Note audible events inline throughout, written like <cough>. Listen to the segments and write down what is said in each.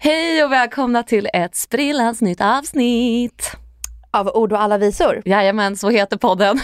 Hej och välkomna till ett sprillans nytt avsnitt. Av ord och alla visor. Jajamän, så heter podden.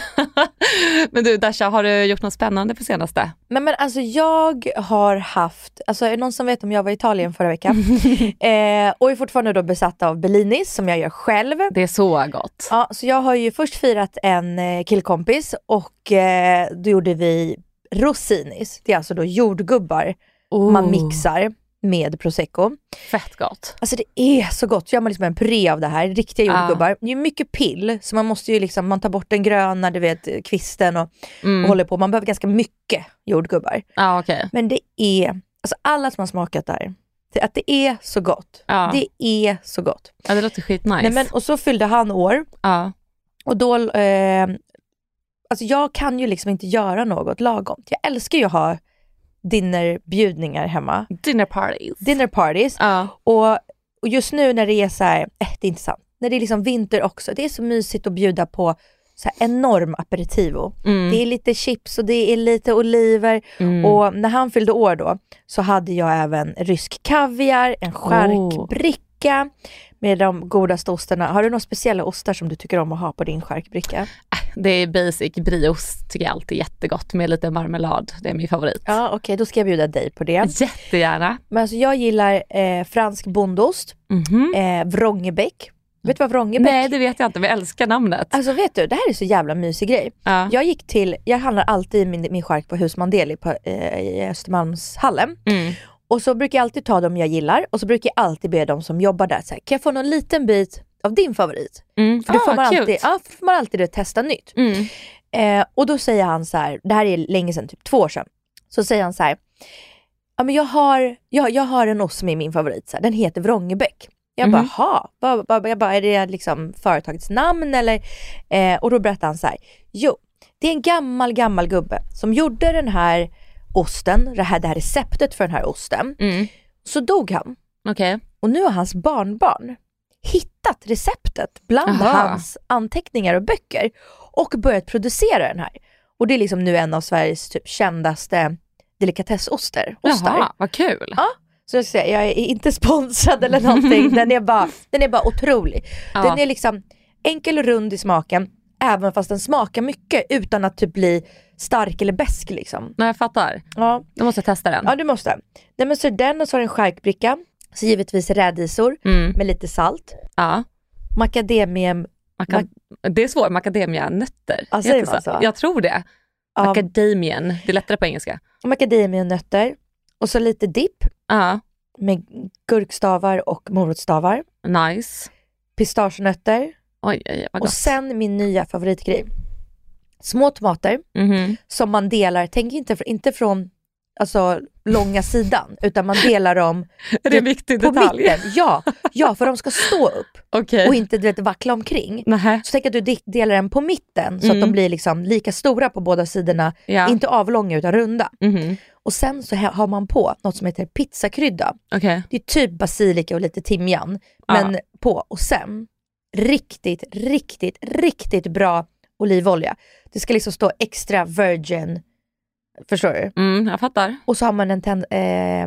<laughs> men du Dasha, har du gjort något spännande på senaste? Men, men alltså jag har haft, alltså är det någon som vet om jag var i Italien förra veckan? <laughs> eh, och är fortfarande då besatt av Bellinis som jag gör själv. Det är så gott. Ja, så jag har ju först firat en eh, killkompis och eh, då gjorde vi rossinis. Det är alltså då jordgubbar Oh, man mixar med prosecco. Fett gott. Alltså det är så gott. Så gör man liksom en puré av det här, riktiga Ah. jordgubbar. Det är mycket pill, så man måste ju liksom, man tar bort den gröna, du vet kvisten och, Mm. och håller på. Man behöver ganska mycket jordgubbar. Ja, okej. Men det är, alltså alla som har smakat där, att det är så gott. Ja. Det är så gott. Ja, det låter skitnice. Nej, men, och så fyllde han år ja. och då, eh, alltså jag kan ju liksom inte göra något lagom. Jag älskar ju att ha dinnerbjudningar hemma. Dinner parties. Dinner parties. Ja. Och, och just nu när det är så här, eh, det är inte sant, när det är liksom vinter också, det är så mysigt att bjuda på så här enorm aperitivo. Mm. Det är lite chips och det är lite oliver. Mm. Och när han fyllde år då så hade jag även rysk kaviar, en charkbricka med de godaste ostarna. Har du några speciella ostar som du tycker om att ha på din charkbricka? Det är basic brieost, tycker jag alltid är jättegott med lite marmelad. Det är min favorit. Ja okej, då ska jag bjuda dig på det. Jättegärna. Men alltså jag gillar eh, fransk bondost, Mhm. eh, vrångebäck. Vet du vad vrångebäck Nej, det vet jag inte, men jag älskar namnet. Alltså vet du, det här är så jävla mysig grej. Ja. Jag gick till, jag handlar alltid min, min chark på Hus Mandeli på, eh, i Östermalmshallen. Mm. Och så brukar jag alltid ta dem jag gillar och så brukar jag alltid be de som jobbar där, så här, kan jag få någon liten bit av din favorit? Mm. För då får Ah, man cute. alltid, ja, får man alltid testa nytt. Mm. Eh, och då säger han så här, det här är länge sedan, typ två år sedan. Så säger han så här, ja men jag har, jag, jag har en ost som är min favorit, så här, den heter Vrångebäck. Jag bara, Mhm. ha, vad- vad- jag bara, är det liksom företagets namn eller? Eh, och då berättar han så här, jo, det är en gammal, gammal gubbe som gjorde den här osten, det här, det här receptet för den här osten. Mm. Så dog han Okej. och nu har hans barnbarn hittat receptet bland Aha. hans anteckningar och böcker och börjat producera den här. Och det är liksom nu en av Sveriges typ kändaste delikatessoster. Jaha, vad kul. Ja. Så jag, säga, jag är inte <laughs> sponsrad eller någonting, den är bara, den är bara otrolig. Ja. Den är liksom enkel och rund i smaken, även fast den smakar mycket utan att typ bli stark eller besk liksom. Nej, jag fattar. Ja, Då måste jag testa den. ja du måste. Nej, men så är den och så har den charkbricka, så givetvis rädisor Mm. med lite salt, Ja. macadamium, Maca- det är svårt, macadamia-nötter. Ja, säger man så? Jag tror det. ja, Macadamian, det är lättare på engelska. macadamianötter och så lite dipp Ja, med gurkstavar och morotsstavar, nice. pistagenötter Oj, oj, och sen min nya favoritgrej. Små tomater Mhm. som man delar, tänk inte, inte från alltså, långa sidan, utan man delar dem Är det en viktig på detalj? mitten. Ja, ja, för de ska stå upp Okej. och inte du vet, vackla omkring. Nähä. Så tänk att du de- delar den på mitten så att Mm. de blir liksom lika stora på båda sidorna, Ja. inte avlånga utan runda. Mhm. Och sen så ha- har man på något som heter pizzakrydda. Okej. Det är typ basilika och lite timjan, men på. Och sen riktigt, riktigt, riktigt bra olivolja. Det ska liksom stå extra virgin, förstår du? Mm, jag fattar. Och så har man en, tänd, eh,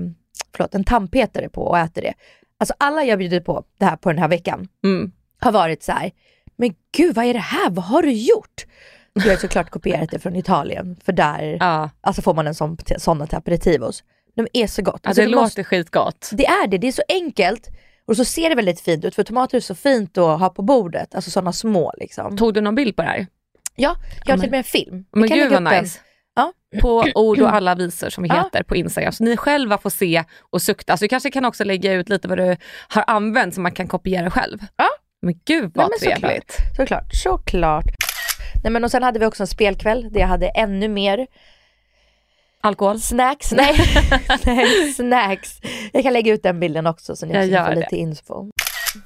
förlåt, en tandpetare på och äter det. Alltså alla jag bjudit på det här på den här veckan Mm. har varit så här, men gud vad är det här, vad har du gjort? Jag har såklart kopierat det från Italien, för där <laughs> Ja. alltså får man en sån, sådana till aperitivos. De är så gott. Ja, Alltså, det låter måste- skitgott. det är det, det är så enkelt och så ser det väldigt fint ut för tomater är så fint att ha på bordet, alltså sådana små liksom. Tog du någon bild på det här? Ja, jag har till och med en film. Vi Men gud vad upp den. Ja. På ord och alla visor som vi Ja. heter på Instagram. Så ni själva får se och sukta. Så vi kanske kan också lägga ut lite vad du har använt som man kan kopiera själv. Ja. Men gud vad Nej, men såklart. trevligt. Såklart, såklart. Nej, men och sen hade vi också en spelkväll där jag hade ännu mer Alkohol? snacks. <laughs> Nej, Nej snacks. Jag kan lägga ut den bilden också så ni får lite info.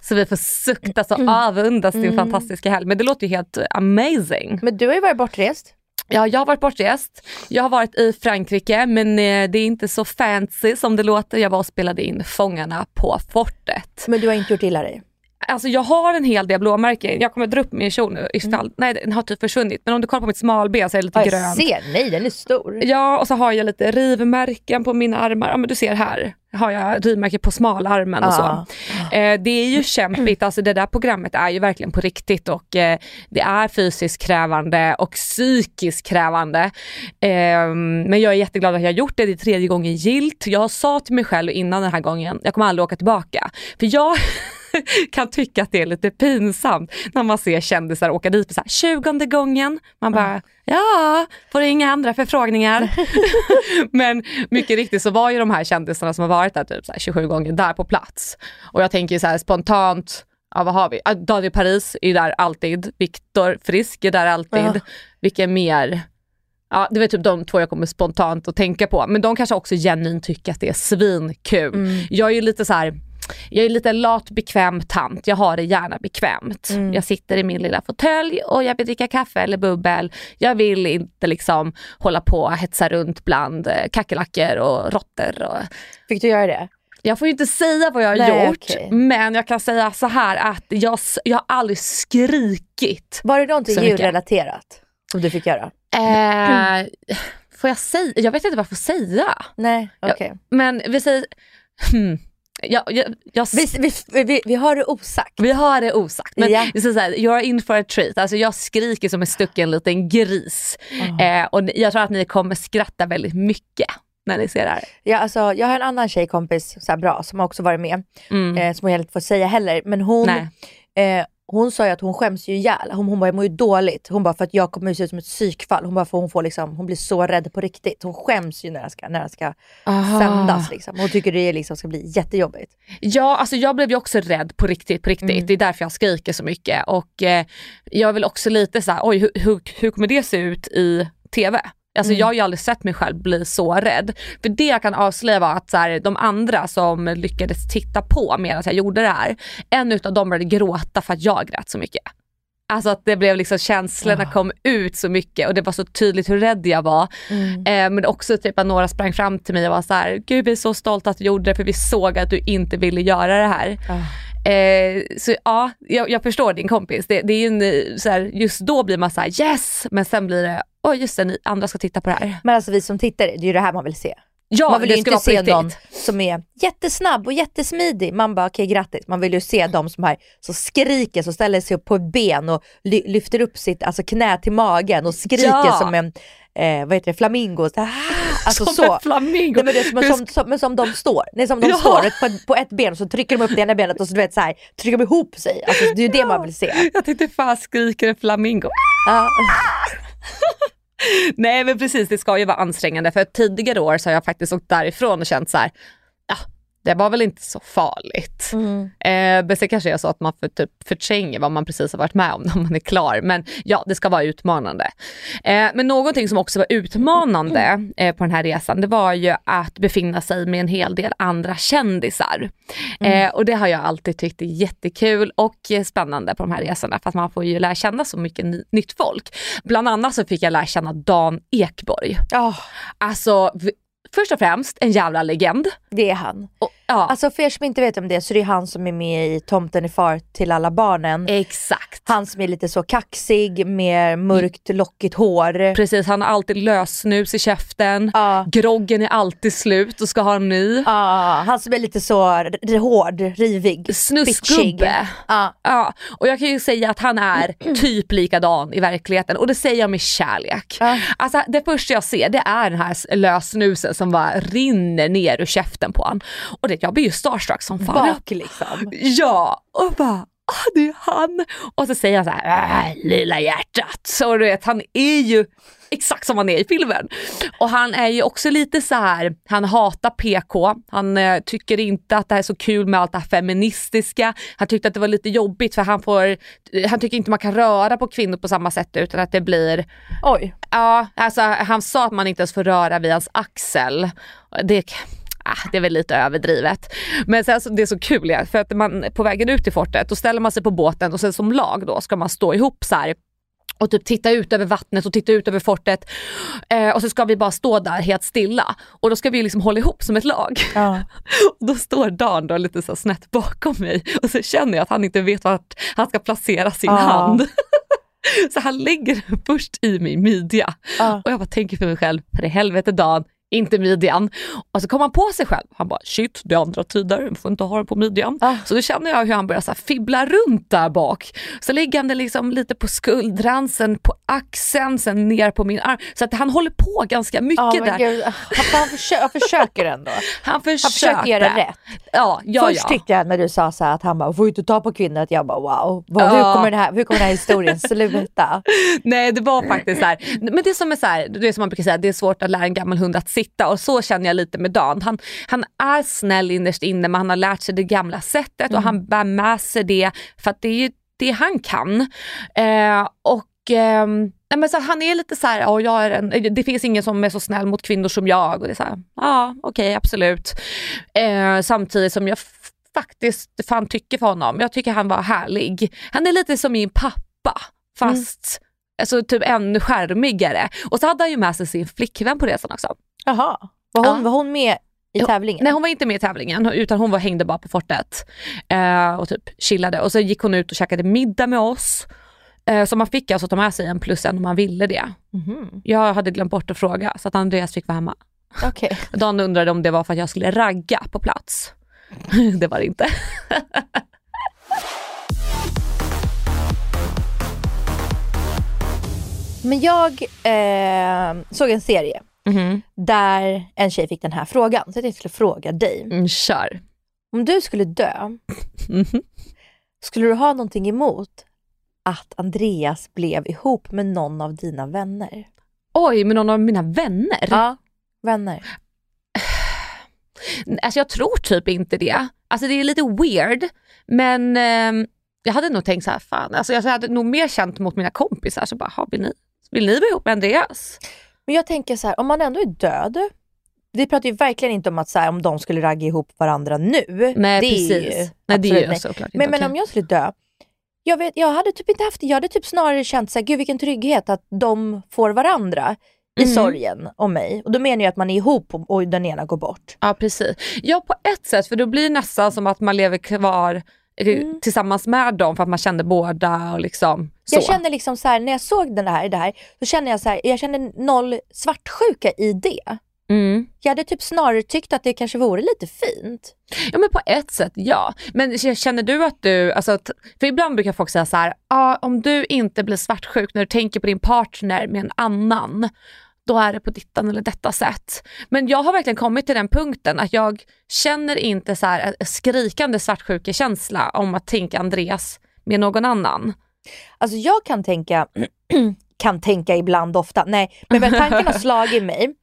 Så vi får sukta Mm. så avundas din fantastiska helg. Men det låter ju helt amazing. Men du har ju varit bortrest. Ja, jag har varit bortrest. Jag har varit i Frankrike men eh, det är inte så fancy som det låter. Jag var och spelade in Fångarna på fortet. Men du har inte gjort illa dig. Alltså jag har en hel del blåmärken. Jag kommer dra upp min kjol nu. Istället. Nej den har typ försvunnit. Men om du kollar på mitt smalben så är det lite Ja, jag grönt. ser, nej den är stor. Ja och så har jag lite rivmärken på mina armar. Ja men du ser här. Har jag rivmärken på smalarmen och så. Eh, det är ju kämpigt, alltså det där programmet är ju verkligen på riktigt och eh, det är fysiskt krävande och psykiskt krävande. Eh, men jag är jätteglad att jag har gjort det, det är tredje gången gilt. Jag sa till mig själv innan den här gången, jag kommer aldrig åka tillbaka. För jag <laughs> <laughs> kan tycka att det är lite pinsamt när man ser kändisar åka dit för så här, tjugonde gången. Man bara, ja, får inga andra förfrågningar. <laughs> Men mycket riktigt så var ju de här kändisarna som har varit där typ så här 27 gånger där på plats. Och jag tänker så här spontant, ja vad har vi? Daniel Paris är där alltid, Viktor Frisk är där alltid. Ja. Vilka mer? Ja, det var typ de två jag kommer spontant att tänka på. Men de kanske också genuint tycker att det är svinkul. Mm. Jag är ju lite så här. Jag är lite lat bekväm tant, jag har det gärna bekvämt. Mm. Jag sitter i min lilla fåtölj och jag vill dricka kaffe eller bubbel. Jag vill inte liksom hålla på och hetsa runt bland eh, kackerlackor och råttor. Och... Fick du göra det? Jag får ju inte säga vad jag har Nej, gjort, okej. men jag kan säga så här att jag, jag har aldrig skrikit. Var det någonting djurrelaterat som du fick göra? Eh, <clears throat> får jag säga? Jag vet inte vad jag får säga. Nej, Ja. okej. Men vi säger... <clears throat> Hmm. Jag, jag, jag, Vi, vi, vi, vi har det osagt. vi har det osagt. Men vi säger så här, you're in for a treat. Alltså jag skriker som en stucken liten gris. Eh, och jag tror att ni kommer skratta väldigt mycket när ni ser det här. Ja, alltså, jag har en annan tjejkompis, så bra, som har också varit med, Mm. eh, som jag inte får säga heller. Men hon, eh, hon sa ju att hon skäms ju ihjäl. Hon, hon bara, jag mår ju dåligt. Hon bara, för att jag kommer se ut som ett psykfall. Hon bara, för hon, får liksom, hon blir så rädd på riktigt. Hon skäms ju när det ska, när det ska Aha. sändas. Liksom. Hon tycker det liksom ska bli jättejobbigt. Ja, alltså jag blev ju också rädd på riktigt, på riktigt. Mm. Det är därför jag skriker så mycket. Och eh, jag väl också lite så här, oj hur, hur, hur kommer det se ut i TV? Alltså Mm. jag har ju aldrig sett mig själv bli så rädd. För det jag kan avslöja var att så här, de andra som lyckades titta på medan jag gjorde det här, en utav dem började gråta för att jag grät så mycket. Alltså att det blev liksom känslorna Ah. kom ut så mycket och det var så tydligt hur rädd jag var. Eh, men också typ att några sprang fram till mig och var så här, gud vi är så stolta att du gjorde det för vi såg att du inte ville göra det här. Eh, så ja, jag, jag förstår din kompis. Det, det är en, så här, just då blir man så här yes, men sen blir det, oj just det, ni andra ska titta på det här. Men alltså vi som tittar, det är ju det här man vill se. Ja, man vill ju inte se någon som är jättesnabb och jättesmidig. Man bara okej grattis. Man vill ju se de som här så skriker, som ställer sig upp på ben och ly- lyfter upp sitt alltså, knä till magen och skriker Ja. som en eh, vad heter det, flamingo. Så, här, alltså Som så. en flamingo. Nej, men, det som, som, som, men som de står, Nej, som de Ja. står på, ett- på ett ben så trycker de upp det ena benet och så du vet så här, trycker de ihop sig. Alltså, det är ju det man vill se. Jag tänkte fan skriker en flamingo. <laughs> Nej men precis, det ska ju vara ansträngande för tidigare år så har jag faktiskt åkt därifrån och känt så här, det var väl inte så farligt. Mm. Eh, men sen kanske är så att man för, typ, förtränger vad man precis har varit med om <laughs> när man är klar. Men ja, det ska vara utmanande. Eh, men någonting som också var utmanande eh, på den här resan, det var ju att befinna sig med en hel del andra kändisar. Eh, och det har jag alltid tyckt är jättekul och spännande på de här resorna för att man får ju lära känna så mycket ny- nytt folk. Bland annat så fick jag lära känna Dan Ekborg. Ja, Alltså, först och främst en jävla legend. det är han. Och, Ja. Alltså för er som inte vet om det så är det han som är med i Tomten är far till alla barnen. Exakt. Han som är lite så kaxig med mörkt lockigt hår. Precis, han har alltid lössnus i käften. Ja. Groggen är alltid slut och ska ha en ny. Ja, han som är lite så hård, rivig. Snusgubbe. Ja. Ja, och jag kan ju säga att han är <clears throat> typ likadan i verkligheten och det säger jag med kärlek. Ja. Alltså det första jag ser det är den här lösnusen som bara rinner ner ur käften på honom. Och det, jag blir ju starstruck som fan. Bak liksom. Ja, och bara ah, det är han. Och så säger han så här, äh, lilla hjärtat. Så du vet, han är ju exakt som han är i filmen. Och han är ju också lite så här, han hatar PK, han eh, tycker inte att det här är så kul med allt det här feministiska. Han tyckte att det var lite jobbigt för han får, han tycker inte man kan röra på kvinnor på samma sätt utan att det blir Oj. Ja, alltså han sa att man inte ens får röra vid hans axel. Det, ah, det är väl lite överdrivet. Men sen, så, det är så kul för att man på vägen ut till fortet då ställer man sig på båten och sen som lag då ska man stå ihop så här och typ titta ut över vattnet och titta ut över fortet. Eh, och så ska vi bara stå där helt stilla. Och då ska vi liksom hålla ihop som ett lag. Ja. <laughs> Och då står Dan då lite så snett bakom mig och så känner jag att han inte vet vart han ska placera sin Ja. hand. <laughs> Så han lägger den först i min midja. Ja. Och jag bara tänker för mig själv, för i helvete Dan, inte midjan. Och så kom han på sig själv. Han bara shit, det är andra tider, jag får inte ha den på midjan. Ah. Så då känner jag hur han börjar så fibbla runt där bak. Så lägger han det liksom lite på skuldran, sen på axeln, sen ner på min arm. Så att han håller på ganska mycket men där. gud, han, han, försö- han försöker ändå. Han försöker. Han försöker göra rätt. Ja, ja, Först ja. tyckte jag när du sa så här att han bara, får inte ta på kvinnor, att jag bara wow, vad, hur, Ja. kommer den här, hur kommer den här historien <laughs> sluta? Nej det var faktiskt så här. men det som är så här, det som man brukar säga, det är svårt att lära en gammal hund att sitta och så känner jag lite med Dan. Han, han är snäll innerst inne men han har lärt sig det gamla sättet och han bär med sig det för att det är ju det han kan. Eh, och nej, men så han är lite så här, ja, jag är en, det finns ingen som är så snäll mot kvinnor som jag och det är så ja okej absolut. Eh, samtidigt som jag faktiskt fan tycker för honom, jag tycker han var härlig. Han är lite som min pappa fast alltså, typ ännu charmigare. Och så hade han ju med sig sin flickvän på resan också. Jaha, var hon, Ja. var hon med i tävlingen? Nej hon var inte med i tävlingen utan hon var, hängde bara på fortet eh, och typ chillade. Och så gick hon ut och käkade middag med oss. Eh, så man fick alltså ta med sig en plus en om man ville det. Mhm, Jag hade glömt bort att fråga så att Andreas fick vara hemma. Okej. <laughs> Dan undrade om det var för att jag skulle ragga på plats. <laughs> det var det inte. <laughs> Men jag eh, såg en serie Mhm. där en tjej fick den här frågan. Så jag tänkte jag skulle fråga dig. Mm, kör. Om du skulle dö, Mhm. skulle du ha någonting emot att Andreas blev ihop med någon av dina vänner? Oj, med någon av mina vänner? Ja, vänner. <sighs> Alltså jag tror typ inte det. Alltså det är lite weird, men ehm, jag hade nog tänkt så här, fan, alltså jag hade nog mer känt mot mina kompisar, så bara, "Ha, vill ni, vill ni vara ihop med Andreas? Men jag tänker så här, om man ändå är död. Vi pratar ju verkligen inte om att så här, om de skulle ragga ihop varandra nu. Nej det är precis. ju Nej det är ju såklart inte Men, men om jag skulle dö, jag, vet, jag hade typ inte haft det. Jag hade typ snarare känt så här, gud vilken trygghet att de får varandra i Mhm. sorgen om mig. Och då menar jag att man är ihop och, och den ena går bort. Ja precis. Ja på ett sätt, för då blir det nästan som att man lever kvar Mm. tillsammans med dem för att man kände båda och liksom så. Jag känner liksom så här, när jag såg den här, det här, så kände jag så här, jag kände noll svartsjuka i det. mm. Jag hade typ snarare tyckt att det kanske vore lite fint. Ja men på ett sätt ja. Men känner du att du, alltså, för ibland brukar folk säga så här, ah, om du inte blir svartsjuk när du tänker på din partner med en annan, då är det på dittan eller detta sätt. Men jag har verkligen kommit till den punkten att jag känner inte så här en skrikande svartsjukekänsla om att tänka Andreas med någon annan. Alltså jag kan tänka, <clears throat> kan tänka ibland ofta, nej, men, men tanken har slagit mig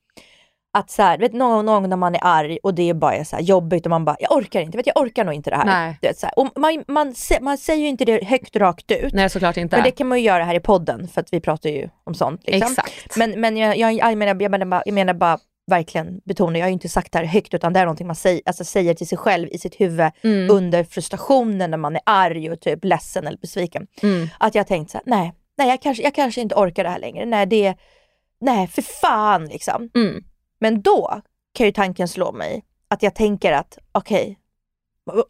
att så här, vet, någon, någon gång när man är arg och det är bara så här jobbigt och man bara, jag orkar inte, vet, jag orkar nog inte det här. Nej. Vet, så här. Och man, man, man säger ju inte det högt rakt ut, Nej såklart inte. men det kan man ju göra här i podden för att vi pratar ju om sånt. Liksom. Exakt. Men, men jag, jag, jag, menar, jag, menar bara, jag menar bara verkligen betona, jag har ju inte sagt det här högt utan det är någonting man säger, alltså, säger till sig själv i sitt huvud Mm. under frustrationen när man är arg och typ ledsen eller besviken. Mm. Att jag tänkt så här, nej, nej jag, kanske, jag kanske inte orkar det här längre. Nej, det, nej för fan liksom. Mm. Men då kan ju tanken slå mig att jag tänker att okej,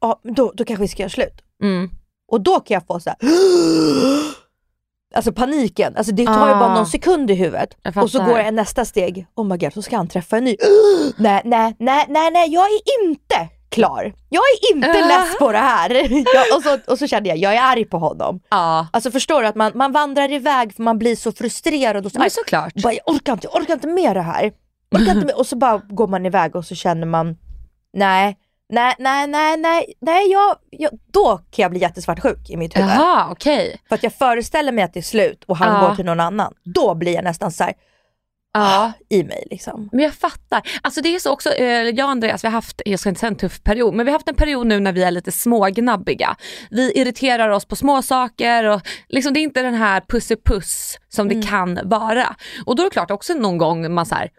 ja, då, då kanske vi ska göra slut. Mm. Och då kan jag få så här. <gasps> Alltså paniken, alltså det tar ju Ah. bara någon sekund i huvudet. Och så går jag nästa steg, oh my god, så ska han träffa en ny. <gasps> nej, nej, nej, nej, nej, jag är inte klar. Jag är inte Ah. <laughs> less på det här. jag, och, så, och så kände jag, jag är arg på honom. Ja, Alltså förstår du att man, man vandrar iväg för man blir så frustrerad och så men såklart. Bara, jag orkar inte, jag orkar inte med det här. Orkar <laughs> inte med. Och så bara går man iväg och så känner man, nej, nej, nej, nej, nej, nej, jag, jag, då kan jag bli jättesvartsjuk i mitt huvud. Jaha, okej. För att jag föreställer mig att det är slut och han Ja. går till någon annan. Då blir jag nästan så här Ja. i mig liksom. Men jag fattar. Alltså det är så också, eh, jag och Andreas vi har haft, jag ska inte säga en tuff period, men vi har haft en period nu när vi är lite smågnabbiga. Vi irriterar oss på små saker och liksom det är inte den här puss som det kan vara. Och då är det klart också någon gång man så här,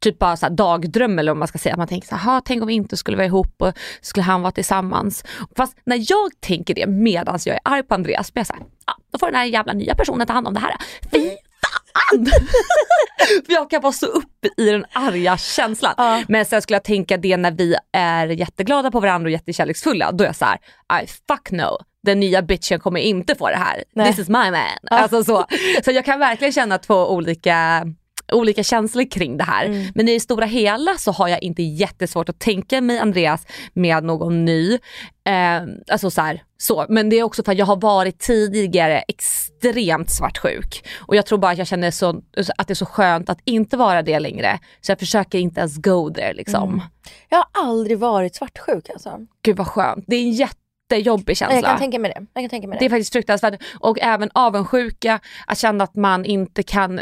typ bara så dagdröm eller vad man ska säga, man tänker så här, "Ha, tänk om vi inte skulle vara ihop och skulle han vara tillsammans. Fast när jag tänker det medan jag är arg på Andreas blir jag så här, ja, då får den här jävla nya personen ta hand om det här. Fy fan! <laughs> För jag kan vara så uppe i den arga känslan. Ja. Men sen skulle jag tänka det när vi är jätteglada på varandra och jättekärleksfulla. Då är jag så här, I fuck no. Den nya bitchen kommer inte få det här. Nej. This is my man. Alltså så. så jag kan verkligen känna två olika olika känslor kring det här. Mm. Men i det stora hela så har jag inte jättesvårt att tänka mig Andreas med någon ny. Eh, alltså så, här, så Men det är också för att jag har varit tidigare extremt svartsjuk. Och jag tror bara att jag känner så, att det är så skönt att inte vara det längre. Så jag försöker inte ens go there liksom. Mm. Jag har aldrig varit svartsjuk alltså. Gud vad skönt. Det är en jättejobbig känsla. Jag kan tänka mig det. Jag kan tänka mig Det är det. faktiskt fruktansvärt. Och även avundsjuka, att känna att man inte kan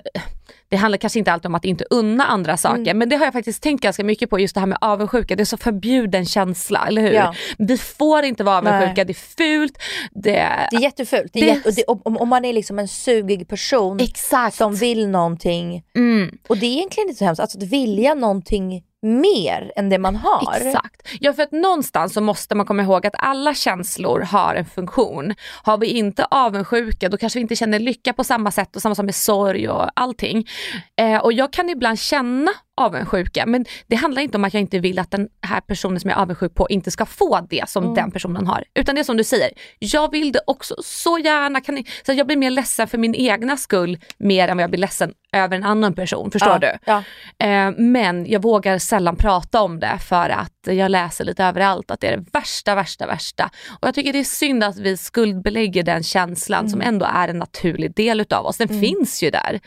det handlar kanske inte alltid om att inte unna andra saker Mm. men det har jag faktiskt tänkt ganska mycket på just det här med avundsjuka. Det är så förbjuden känsla, eller hur? Ja. Vi får inte vara avundsjuka, Nej. det är fult. Det... Det är jättefult. Det är Det- jätte, det, om, om man är liksom en sugig person Exakt. som vill någonting. Mm. Och det är egentligen inte så hemskt, alltså att vilja någonting mer än det man har. Exakt. Ja för att någonstans så måste man komma ihåg att alla känslor har en funktion. Har vi inte avundsjuka då kanske vi inte känner lycka på samma sätt och samma som med sorg och allting. Eh, och jag kan ibland känna avundsjuka men det handlar inte om att jag inte vill att den här personen som jag är avundsjuk på inte ska få det som Mm. den personen har. Utan det är som du säger, jag vill det också så gärna. Kan ni, så jag blir mer ledsen för min egna skull mer än vad jag blir ledsen över en annan person. Förstår ja, du? Ja. Eh, men jag vågar sällan prata om det för att jag läser lite överallt att det är det värsta, värsta, värsta. Och jag tycker det är synd att vi skuldbelägger den känslan som ändå är en naturlig del utav oss. Den finns ju där.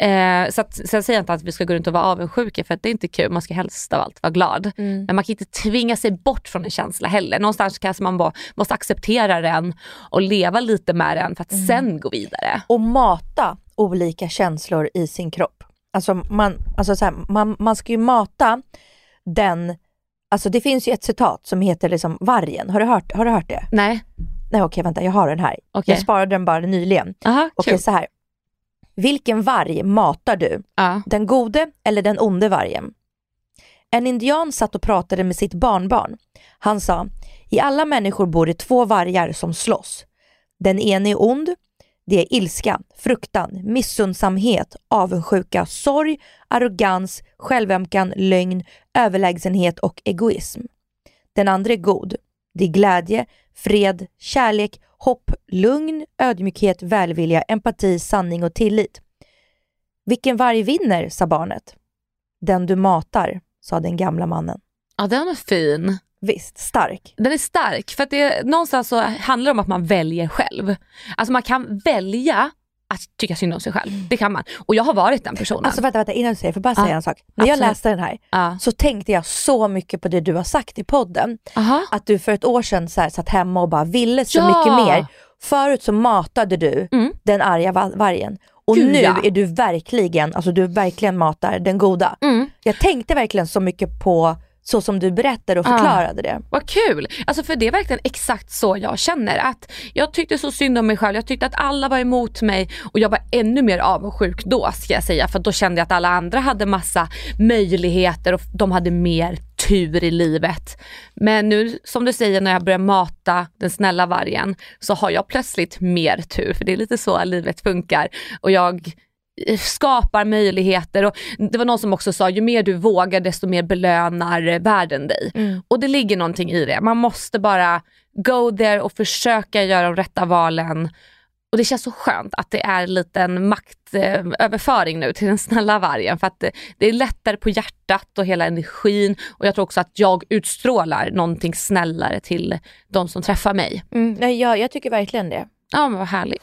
Eh, så att, sen säger jag inte att vi ska gå runt och vara avundsjuka för att det är inte kul, man ska helst av allt vara glad. Mm. Men man kan inte tvinga sig bort från en känsla heller. Någonstans kanske man bara måste acceptera den och leva lite med den för att sen gå vidare. Och mata olika känslor i sin kropp. Alltså man, alltså så här, man, man ska ju mata den, alltså det finns ju ett citat som heter liksom vargen, har du hört, har du hört det? Nej, Nej okej vänta, jag har den här. okej. Jag sparade den bara nyligen. Aha, Okej kul. så här. Vilken varg matar du? Ja. Den gode eller den onde vargen? En indian satt och pratade med sitt barnbarn. Han sa, i alla människor bor det två vargar som slåss. Den ene är ond, det är ilska, fruktan, missundsamhet, avundsjuka, sorg, arrogans, självömkan, lögn, överlägsenhet och egoism. Den andra är god, det är glädje, fred, kärlek, hopp, lugn, ödmjukhet, välvilja, empati, sanning och tillit. Vilken varg vinner, sa barnet. Den du matar, sa den gamla mannen. ja, den är fin. Visst, stark. Den är stark för att det någonstans så handlar det om att man väljer själv. Alltså man kan välja att tycka synd om sig själv. Det kan man. Och jag har varit den personen. Alltså vänta, vänta innan du säger, jag får bara säga Ja, en sak. När jag absolut. läste den här ja. så tänkte jag så mycket på det du har sagt i podden. Aha. Att du för ett år sedan så här, satt hemma och bara ville så Ja. mycket mer. Förut så matade du Mm. den arga va- vargen. Och Gud, nu ja. är du verkligen, alltså du verkligen matar den goda. Mm. Jag tänkte verkligen så mycket på så som du berättade och Ja. förklarade det. Vad kul! Alltså för det är verkligen exakt så jag känner. Att jag tyckte så synd om mig själv, jag tyckte att alla var emot mig och jag var ännu mer avundsjuk då ska jag säga. För då kände jag att alla andra hade massa möjligheter och de hade mer tur i livet. Men nu som du säger när jag börjar mata den snälla vargen så har jag plötsligt mer tur för det är lite så livet funkar. Och jag eh, skapar möjligheter och det var någon som också sa ju mer du vågar desto mer belönar världen dig. Mm. Och det ligger någonting i det. Man måste bara go there och försöka göra de rätta valen. Och det känns så skönt att det är en liten maktöverföring nu till den snälla vargen för att det, det är lättare på hjärtat och hela energin och jag tror också att jag utstrålar någonting snällare till de som träffar mig. Mm. Nej, jag, jag tycker verkligen det. Ja men vad härligt.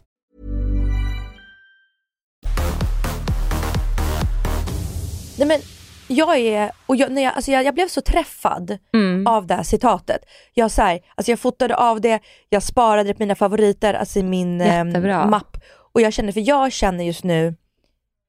Nej men jag är, och jag, när jag, alltså jag, jag blev så träffad Mm. av det här citatet. Jag, så här, alltså jag fotade av det, jag sparade det på mina favoriter, alltså i min eh, mapp. Och jag känner, för jag känner just nu,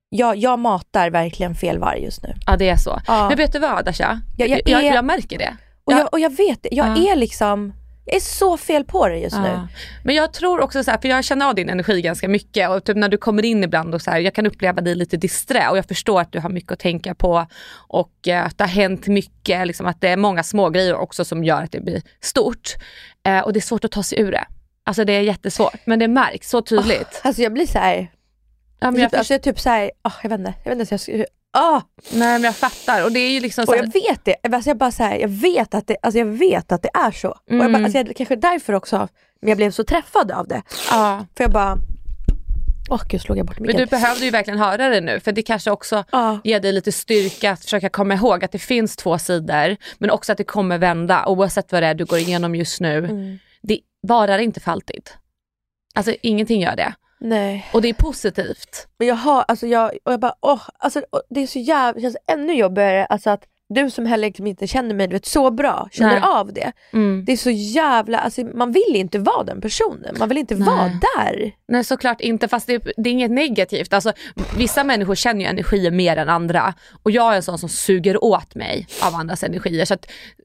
jag, jag matar verkligen fel varg just nu. Ja det är så. Ja. Men vet du vad Dasha? Jag- jag är- jag märker det. Och, Ja. jag, och jag vet det, jag Ja. är liksom, jag är så fel på det just nu. Ja. Men jag tror också så här, för jag känner av din energi ganska mycket och typ när du kommer in ibland och så här, jag kan uppleva dig lite disträ och jag förstår att du har mycket att tänka på och eh, att det har hänt mycket, liksom att det är många små grejer också som gör att det blir stort. Eh, och det är svårt att ta sig ur det. Alltså det är jättesvårt, men det märks så tydligt. Alltså jag blir så här, ja, jag, typ, alltså jag typ så här, ah, jag vet inte, jag vet inte, så jag, ah, nej men jag fattar och det är ju liksom och jag vet det, alltså jag bara så här, jag vet att det, alltså jag vet att det är så. Och jag Mm. bara, alltså jag, kanske därför också jag blev så träffad av det. ja. För jag bara, åh gud slog jag bort Men du behövde ju verkligen höra det nu för det kanske också Ja. ger dig lite styrka att försöka komma ihåg att det finns två sidor men också att det kommer vända oavsett vad det är du går igenom just nu. Mm. Det varar inte för alltid. Alltså ingenting gör det. Nej. Och det är positivt. Men jag har, alltså jag, och jag bara, åh, alltså det är så jävla, känns ännu jobbigare alltså att du som heller liksom inte känner mig du vet, så bra, känner Nej. av det. Mm. Det är så jävla, alltså man vill inte vara den personen, man vill inte vara där. Nej såklart inte fast det, det är inget negativt. Alltså, vissa människor känner ju energier mer än andra och jag är en sån som suger åt mig av andras energier så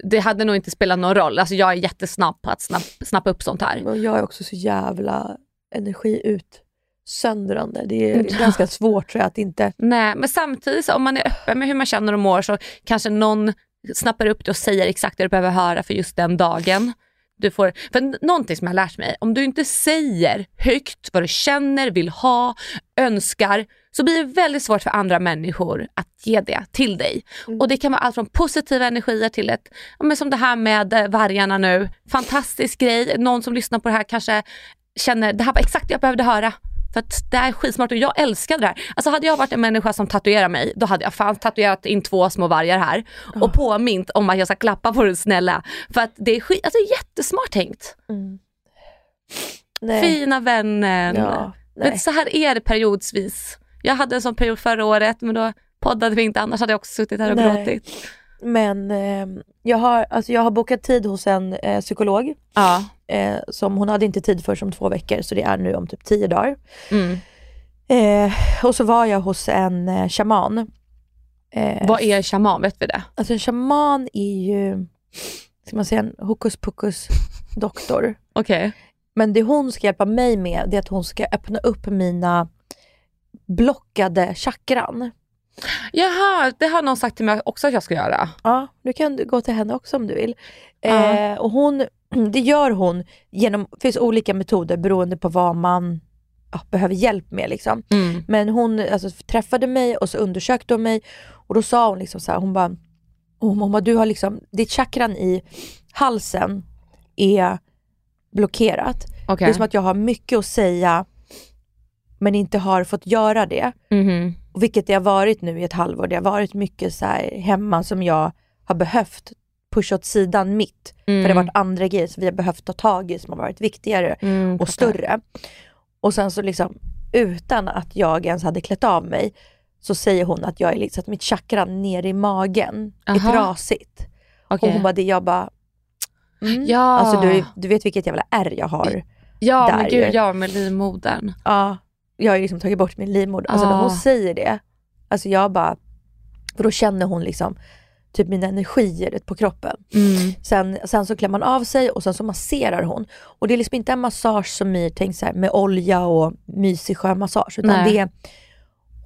det hade nog inte spelat någon roll. Alltså, jag är jättesnabb på att snapp, snappa upp sånt här. Och jag är också så jävla energi ut söndrande. Det är ganska <laughs> svårt tror jag att inte... Nej, men samtidigt så om man är öppen med hur man känner och mår så kanske någon snappar upp det och säger exakt det du behöver höra för just den dagen. Du får, för någonting som jag har lärt mig, om du inte säger högt vad du känner, vill ha, önskar, så blir det väldigt svårt för andra människor att ge det till dig. Och det kan vara allt från positiva energier till ett, men som det här med eh, vargarna nu, fantastisk grej, någon som lyssnar på det här kanske känner det här var exakt det jag behövde höra. För att det är skitsmart och jag älskar det här. Alltså hade jag varit en människa som tatuerar mig, då hade jag fan tatuerat in två små vargar här. Och påmint om att jag ska klappa på den snälla. För att det är skit, alltså jättesmart tänkt. Nej. Fina vännen. Ja, men så här är det periodsvis. Jag hade en sån period förra året men då poddade vi inte, annars hade jag också suttit här och Nej. gråtit. Men eh, jag, har, alltså jag har bokat tid hos en eh, psykolog. Ja. Eh, som hon hade inte tid för om två veckor så det är nu om typ tio dagar. Mm. Eh, och så var jag hos en eh, shaman. Eh, Vad är shaman, vet vi det? Alltså en shaman är ju, ska man säga en hokus pokus doktor. Okej. Men det hon ska hjälpa mig med det är att hon ska öppna upp mina blockade chakran. Jaha, det har någon sagt till mig också att jag ska göra. Ja, du kan gå till henne också om du vill. Ja. Eh, och hon, <clears throat> det gör hon genom, det finns olika metoder beroende på vad man ja, behöver hjälp med. Liksom. Mm. Men hon alltså, träffade mig och så undersökte hon mig och då sa hon liksom så här, hon bara, hon, bara du har liksom, ditt chakran i halsen är blockerat. Okej. Det är som att jag har mycket att säga men inte har fått göra det. Och vilket det har varit nu i ett halvår. Det har varit mycket så hemma som jag har behövt pusha åt sidan mitt. För det har varit andra grejer som vi har behövt ta tag i som har varit viktigare Mm, och större. Och sen så liksom utan att jag ens hade klätt av mig så säger hon att jag är liksom, att mitt chakra nere i magen är Aha. trasigt. Okej. Och hon bara, det jag bara, mm. Ja. alltså du, du vet vilket jävla ärr jag har. Ja där men ju. gud, ja med livmodern. Ja, jag har liksom tagit bort min livmoder. Alltså när Ah. hon säger det, alltså jag bara, för då känner hon liksom typ mina energier på kroppen. Mm. Sen, sen så klär man av sig och sen så masserar hon. Och det är liksom inte en massage som är tänkt så här med olja och mysig skön massage. Utan Nej. det är,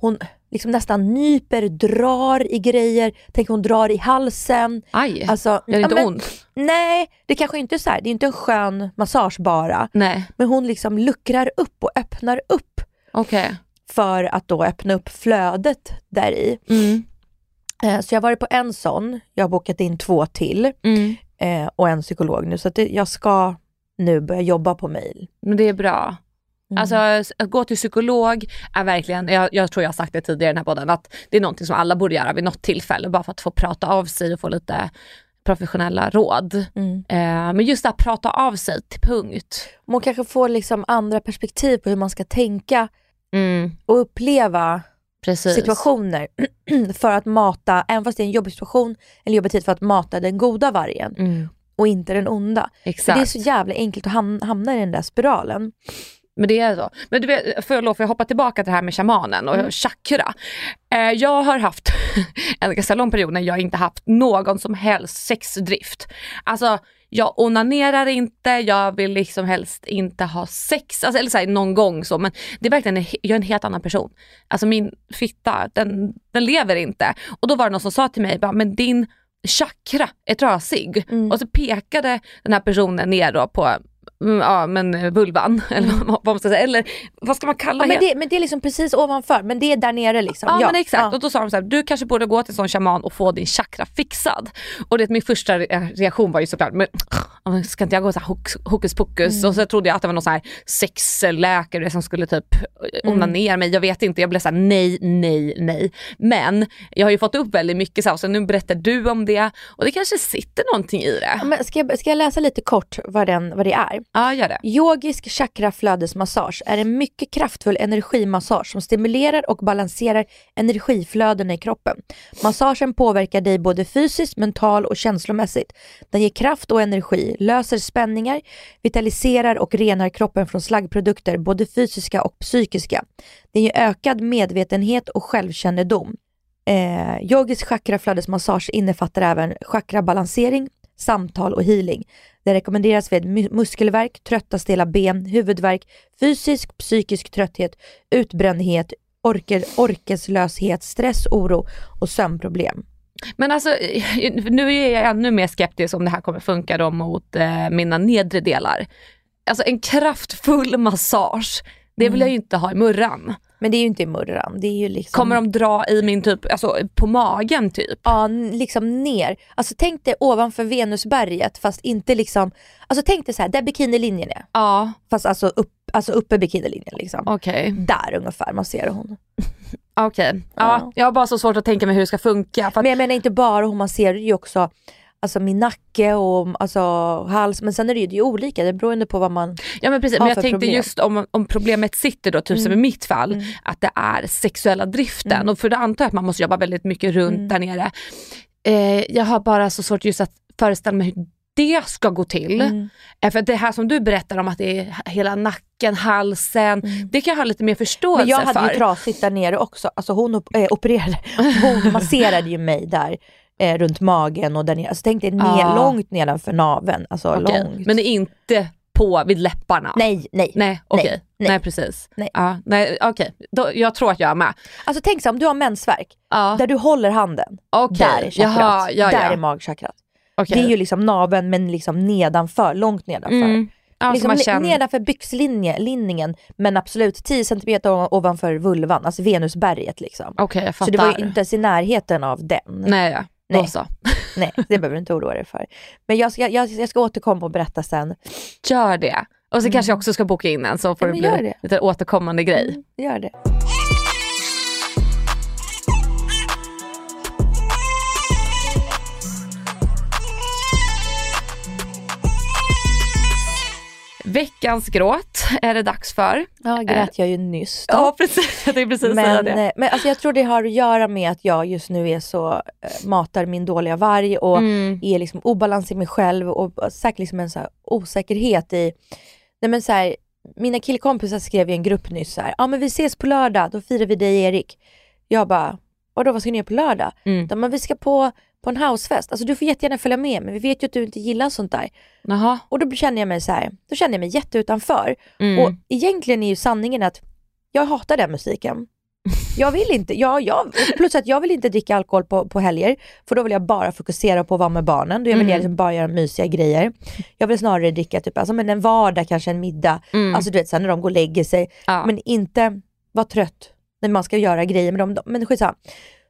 hon liksom nästan nyper, drar i grejer. Tänk hon drar i halsen. Aj, Alltså, gör det inte men- ont? Nej, det kanske inte är så här, det är inte en skön massage bara. Nej, Men hon liksom luckrar upp och öppnar upp okej. för att då öppna upp flödet där i. Mm. Eh, Så jag har varit på en sån, jag har bokat in två till Mm. eh, och en psykolog nu. Så det, jag ska nu börja jobba på mail. Men det är bra. Mm. Alltså att gå till psykolog är verkligen, jag, jag tror jag har sagt det tidigare i den här podden, att det är någonting som alla borde göra vid något tillfälle, bara för att få prata av sig och få lite professionella råd. Mm. Eh, men just det här prata av sig till punkt. Man kanske får liksom andra perspektiv på hur man ska tänka Mm, och uppleva precis. situationer <clears throat> för att mata, även fast det är en jobbig situation, en jobbig tid för att mata den goda vargen Mm, och inte den onda. För exakt. det är så jävla enkelt att ham- hamna i den där spiralen. Men det är så. Men du vet, förlåt för jag hoppar tillbaka till det här med shamanen och Mm. chakra. Eh, jag har haft <laughs> en ganska lång period när jag inte haft någon som helst sexdrift. Alltså jag onanerar inte, jag vill liksom helst inte ha sex, alltså, eller så här, någon gång så men det är verkligen, en, jag är en helt annan person. Alltså min fitta, den, den lever inte. Och då var det någon som sa till mig, bara, men din chakra är trasig. Mm. Och så pekade den här personen ner då på ja, men vulvan, <laughs> eller vad vad man ska säga, eller vad ska man kalla Mm. Ja, men, det? men det är liksom precis ovanför, men det är där nere liksom. Ja, men exakt, ja. och då sa de så här, du kanske borde gå till en sån shaman och få din chakra fixad. Och det, min första re- reaktion var ju såklart, men men ska inte jag gå så här hokus, pokus? Mm. Och så trodde jag att det var någon så här sexläkare som skulle typ Mm. onanera mig, jag vet inte, jag blev så här nej, nej, nej. Men jag har ju fått upp väldigt mycket så här, så nu berättar du om det och det kanske sitter någonting i Ja, det. Men ska, jag, ska jag läsa lite kort vad, den, vad det är? Ja, gör det. Yogisk chakraflödesmassage är en mycket kraftfull energimassage som stimulerar och balanserar energiflödena i kroppen. Massagen påverkar dig både fysiskt, mental och känslomässigt. Den ger kraft och energi, löser spänningar, vitaliserar och renar kroppen från slaggprodukter, både fysiska och psykiska. Den ger ökad medvetenhet och självkännedom. Eh, yogisk chakraflödesmassage innefattar även chakrabalansering, samtal och healing. Det rekommenderas vid mu- muskelvärk, trötta stela ben, huvudvärk, fysisk, psykisk trötthet, utbrändhet, orker, orkeslöshet, stress, oro och sömnproblem. Men alltså <laughs> nu är jag ännu mer skeptisk om det här kommer funka då mot eh, mina nedre delar. Alltså en kraftfull massage, det vill jag ju inte ha i murran. Men det är ju inte i murran, det är ju liksom... Kommer de dra i min typ, alltså på magen typ? Ja, liksom ner. Alltså tänk dig ovanför Venusberget fast inte liksom, alltså tänk dig så här, där bikinilinjen är. Ja, Fast alltså, upp, alltså uppe bikinilinjen liksom. okej. Där ungefär masserar hon. <laughs> Okej, ja. Ja. jag har bara så svårt att tänka mig hur det ska funka. Att, Men jag menar inte bara hon masserar ju också alltså min nacke och alltså hals, men sen är det ju, det är ju olika, det beror på vad man... ja men precis, Ja, men jag för tänkte problem. just om, om problemet sitter då, typ som i Mm. mitt fall, Mm. att det är sexuella driften. Mm. Och för det antar jag att man måste jobba väldigt mycket runt Mm. där nere. Eh, jag har bara så svårt just att föreställa mig hur det ska gå till. Mm. Eh, För det här som du berättar om att det är hela nacken, halsen, Mm. det kan jag ha lite mer förståelse Men jag hade för. ju trasigt där nere också, alltså hon äh, opererade, <laughs> hon masserade ju mig där eh, runt magen och där nere. Alltså tänk dig ner, Ja. långt nedanför naveln, alltså Okej, långt. Men det är inte på vid läpparna? Nej, nej. Nej, okej. Nej, Nej, nej. precis. Nej. Ja, nej, okej. Då- Jag tror att jag är med. Alltså tänk så om du har mensvärk, Ja. där du håller handen, Okej. där är chakrat. Jaha, ja, där ja. är magchakrat. Okej. Det är ju liksom naveln men liksom nedanför, långt nedanför. Mm. Ja, liksom känner... nedanför byxlinningen men absolut 10 cm ovanför vulvan, alltså venusberget liksom. Jag Så det var ju inte ens i närheten av den. Nej, ja. Nej. så. Nej, det behöver du inte oroa dig för. Men jag ska, jag, jag ska återkomma och berätta sen. Gör det. Och så kanske jag också ska boka in en så får Mm. Ja, det bli det. lite återkommande grej. Mm, Gör det. Veckans gråt <laughs> är det dags för. Ja, grät jag ju nyss då. Ja precis, jag tänkte precis säga Men, det. eh, men alltså jag tror det har att göra med att jag just nu är så, eh, matar min dåliga varg och Mm. är liksom obalans i mig själv och säkert liksom en så osäkerhet i, nej men så här, mina killkompisar skrev i en grupp nyss så ja men vi ses på lördag, då firar vi dig Erik. Jag bara, vadå vad ska ni göra på lördag? Mm. De, men vi ska på, på en housefest, alltså du får jättegärna följa med men vi vet ju att du inte gillar sånt där. Jaha. Och då känner jag mig så här, då känner jag mig jätteutanför. Mm. Och egentligen är ju sanningen att jag hatar den musiken. Jag vill inte, jag, jag, plus att jag vill inte dricka alkohol på, på helger, för då vill jag bara fokusera på att vara med barnen. Då vill Mm. jag liksom bara göra mysiga grejer. Jag vill snarare dricka typ, alltså, men en vardag, kanske en middag, Mm. alltså du vet sen när de går och lägger sig. ja. Men inte vara trött när man ska göra grejer med dem. Men skitsamma.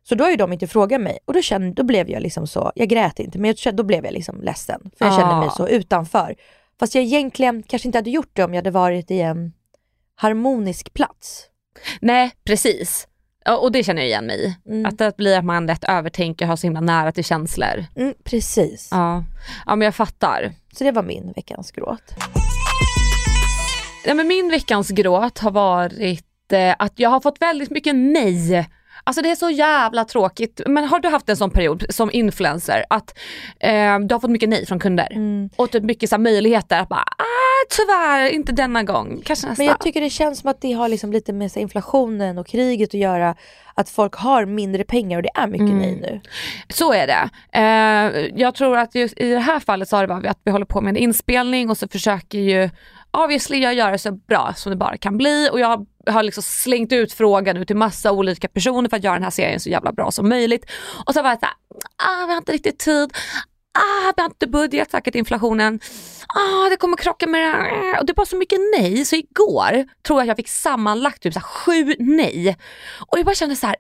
Så då har ju de inte frågat mig och då, kände, då blev jag liksom så, jag grät inte men jag, då blev jag liksom ledsen. För jag kände mig Ah. så utanför. Fast jag egentligen kanske inte hade gjort det om jag hade varit i en harmonisk plats. Nej precis. Och det känner jag igen mig i. Mm. Att det blir att man lätt övertänker och har så himla nära till känslor. Mm, precis. Ja. ja men jag fattar. Så det var min veckans gråt. Ja, men min veckans gråt har varit eh, att jag har fått väldigt mycket nej. Alltså det är så jävla tråkigt. Men har du haft en sån period som influencer att eh, du har fått mycket nej från kunder? Mm. Och typ mycket så här, möjligheter att bara, ah, tyvärr inte denna gång, kanske nästa. Men jag tycker det känns som att det har liksom lite med här, inflationen och kriget att göra. Att folk har mindre pengar och det är mycket Mm. nej nu. Så är det. Eh, jag tror att just i det här fallet så har det varit att vi håller på med en inspelning och så försöker ju obviously jag gör det så bra som det bara kan bli och jag har liksom slängt ut frågan ut till massa olika personer för att göra den här serien så jävla bra som möjligt. Och så var jag såhär, ah, vi har inte riktigt tid, ah, vi har inte budget, säkert inflationen, ah, det kommer krocka med det här. Och det var så mycket nej så igår tror jag att jag fick sammanlagt typ så här sju nej. Och jag bara kände så här,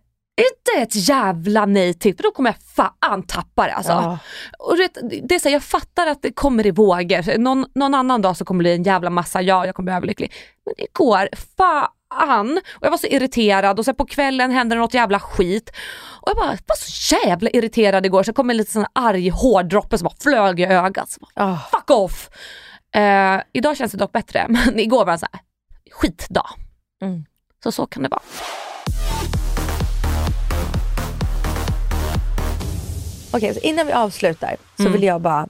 det ett jävla nej till? För då kommer jag fan tappa det alltså. Ja. Och vet, det är så här, jag fattar att det kommer i vågor. Någon, någon annan dag så kommer det bli en jävla massa ja, jag kommer bli överlycklig. Men igår, fan. Och jag var så irriterad och sen på kvällen hände det något jävla skit. Och jag bara var så jävla irriterad igår så det kom en liten sån arg hårdroppe som bara flög i ögat. Så bara, Ah. Fuck off! Eh, idag känns det dock bättre <laughs> men igår var här skitdag. Mm. Så så kan det vara. Okej, så innan vi avslutar så Mm. vill jag bara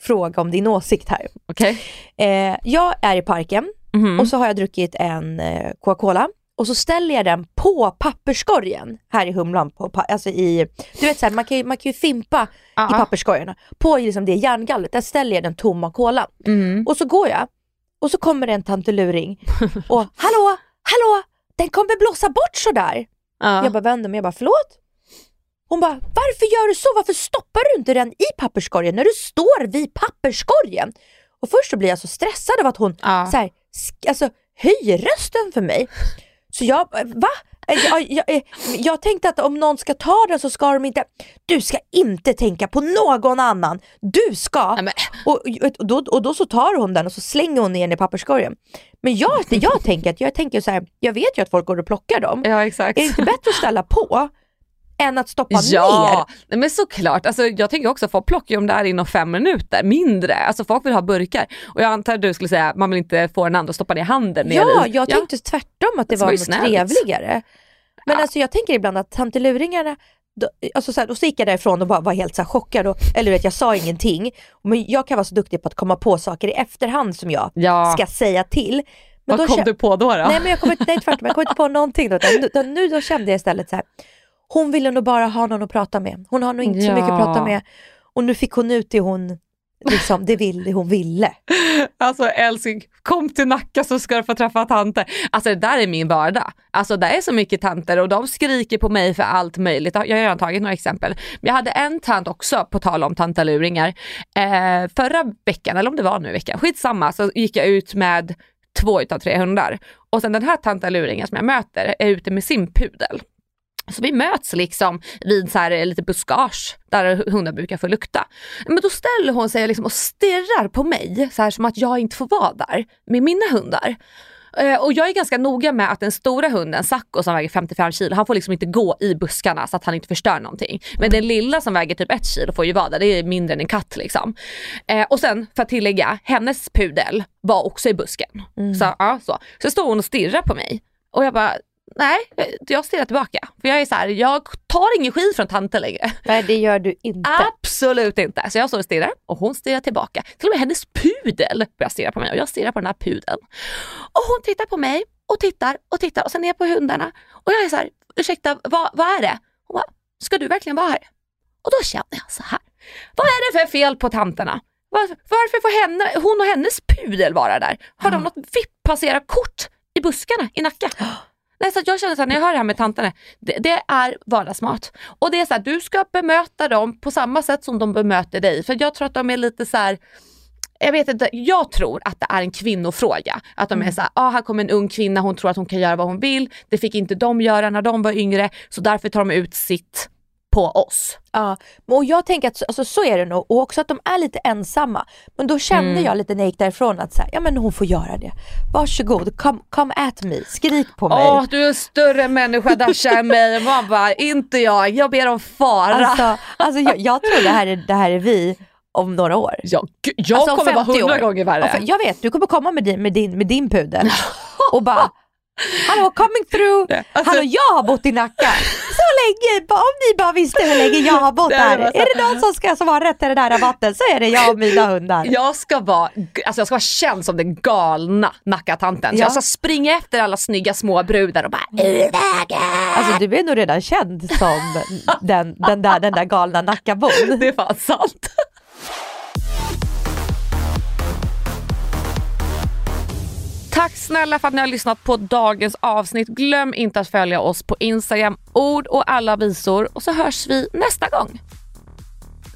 fråga om din åsikt här. Okej? Eh, jag är i parken Mhm. och så har jag druckit en eh, Coca-Cola och så ställer jag den på papperskorgen här i Humlan. På, alltså i, du vet så här, man, kan ju, man kan ju fimpa i Ja. papperskorgarna. På liksom det järngallret, där ställer jag den tomma kolan. Mm. Och så går jag och så kommer det en tanteluring och hallå, hallå, den kommer blåsa bort sådär. Ja. Jag bara vänder mig, jag bara förlåt? Hon bara, varför gör du så? Varför stoppar du inte den i papperskorgen när du står vid papperskorgen? Och först så blir jag så stressad av att hon Ja. så här, alltså, höjer rösten för mig. Så jag, va? Jag, jag, jag, jag tänkte att om någon ska ta den så ska de inte, du ska inte tänka på någon annan. Du ska. Nej, Och, och, då, och då så tar hon den och så slänger hon ner den i papperskorgen. Men jag, jag tänker, att jag tänker så här, jag vet ju att folk går och plockar dem. ja. Är det inte bättre att ställa på än att stoppa Ja, ner? nej, men såklart. Alltså, jag tänker också folk plockar ju om det här inom fem minuter, mindre. Alltså folk vill ha burkar. Och jag antar att du skulle säga man vill inte få den andra att stoppa ner handen ner Ja, i. jag tänkte tvärtom att det Det var var ju något snällt. trevligare. Men Ja. alltså jag tänker ibland att tanteluringarna, då, alltså så här, då så gick jag därifrån och bara var helt så här chockad. Och, eller vet, jag sa ingenting. Men jag kan vara så duktig på att komma på saker i efterhand som jag Ja. ska säga till. Men Vad då kom du på då? då? Nej men jag inte, nej, tvärtom, jag kommer inte på någonting då. Utan, utan nu då kände jag istället så här. Hon ville nog bara ha någon att prata med. Hon har nog inte så mycket att Ja. prata med. Och nu fick hon ut det hon liksom, det ville hon ville. <laughs> Alltså älskling, kom till Nacka så ska du få träffa tanter. Alltså det där är min vardag. Alltså det är så mycket tanter och de skriker på mig för allt möjligt. Jag har redan tagit några exempel. Men jag hade en tant också, på tal om tantaluringar. Eh, förra veckan, eller om det var nu i veckan, skitsamma, så gick jag ut med två utav tre hundar. Och sen den här tantaluringen som jag möter är ute med sin pudel. Så vi möts liksom vid så här lite buskage där hundar brukar få lukta. Men då ställer hon sig liksom och stirrar på mig så här som att jag inte får vara där med mina hundar. Eh, och jag är ganska noga med att den stora hunden, Sacco som väger 55 kilo, han får liksom inte gå i buskarna så att han inte förstör någonting. Men den lilla som väger typ 1 kilo får ju vara där, det är mindre än en katt liksom. Eh, och sen för att tillägga, hennes pudel var också i busken. Mm. Så, ja, så. så står hon och stirrar på mig och jag bara, nej, jag stirrar tillbaka. För jag är så här, jag tar ingen skit från tanter längre. Nej det gör du inte. Absolut inte. Så jag står och stirrar och hon stirrar tillbaka. Till och med hennes pudel börjar stirra på mig och jag stirrar på den här pudeln. Och hon tittar på mig och tittar och tittar och sen ner på hundarna. Och jag är så här, ursäkta vad, vad är det? Hon bara, ska du verkligen vara här? Och då känner jag så här, vad är det för fel på tanterna? Varför får henne, hon och hennes pudel vara där? Har de något VIP-passera-kort i buskarna i Nacka? Nej, så jag känner så här, när jag hör det här med tanterna, det, det är vardagsmat. Och det är så här, du ska bemöta dem på samma sätt som de bemöter dig. För jag tror att de är lite så här, jag vet inte, jag tror att det är en kvinnofråga. Att de är mm. såhär, ah, här kommer en ung kvinna, hon tror att hon kan göra vad hon vill. Det fick inte de göra när de var yngre, så därför tar de ut sitt på oss. Ja, och jag tänker att alltså, så är det nog och också att de är lite ensamma. Men då kände mm. jag lite när jag gick därifrån att så här, ja men hon får göra det. Varsågod, come, come at me, skrik på mig. Åh, du är en större människa Dasha än mig. Man bara, inte jag, jag ber om fara. Alltså, alltså jag, jag tror det här, är, det här är vi om några år. Ja, jag alltså, kommer vara hundra gånger värre. Jag vet, du kommer komma med din, med din, med din pudel och bara <laughs> Hallå, coming through! Alltså, Hallå, jag har bott i Nacka så länge. Om ni bara visste hur länge jag har bott här. Är det någon som ska som har rätt till den här rabatten så är det jag och mina hundar. Jag ska vara, alltså jag ska vara känd som den galna Nackatanten. Så ja. jag ska springa efter alla snygga små brudar och bara Alltså du är nog redan känd som den, den, där, den där galna Nackabon. <laughs> Det är fan sant. Tack snälla för att ni har lyssnat på dagens avsnitt. Glöm inte att följa oss på Instagram, ord och alla visor och så hörs vi nästa gång.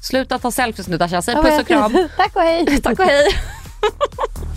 Sluta ta selfies nu Dasha, säg puss och kram. <laughs> Tack och hej. <laughs> Tack och hej. <laughs>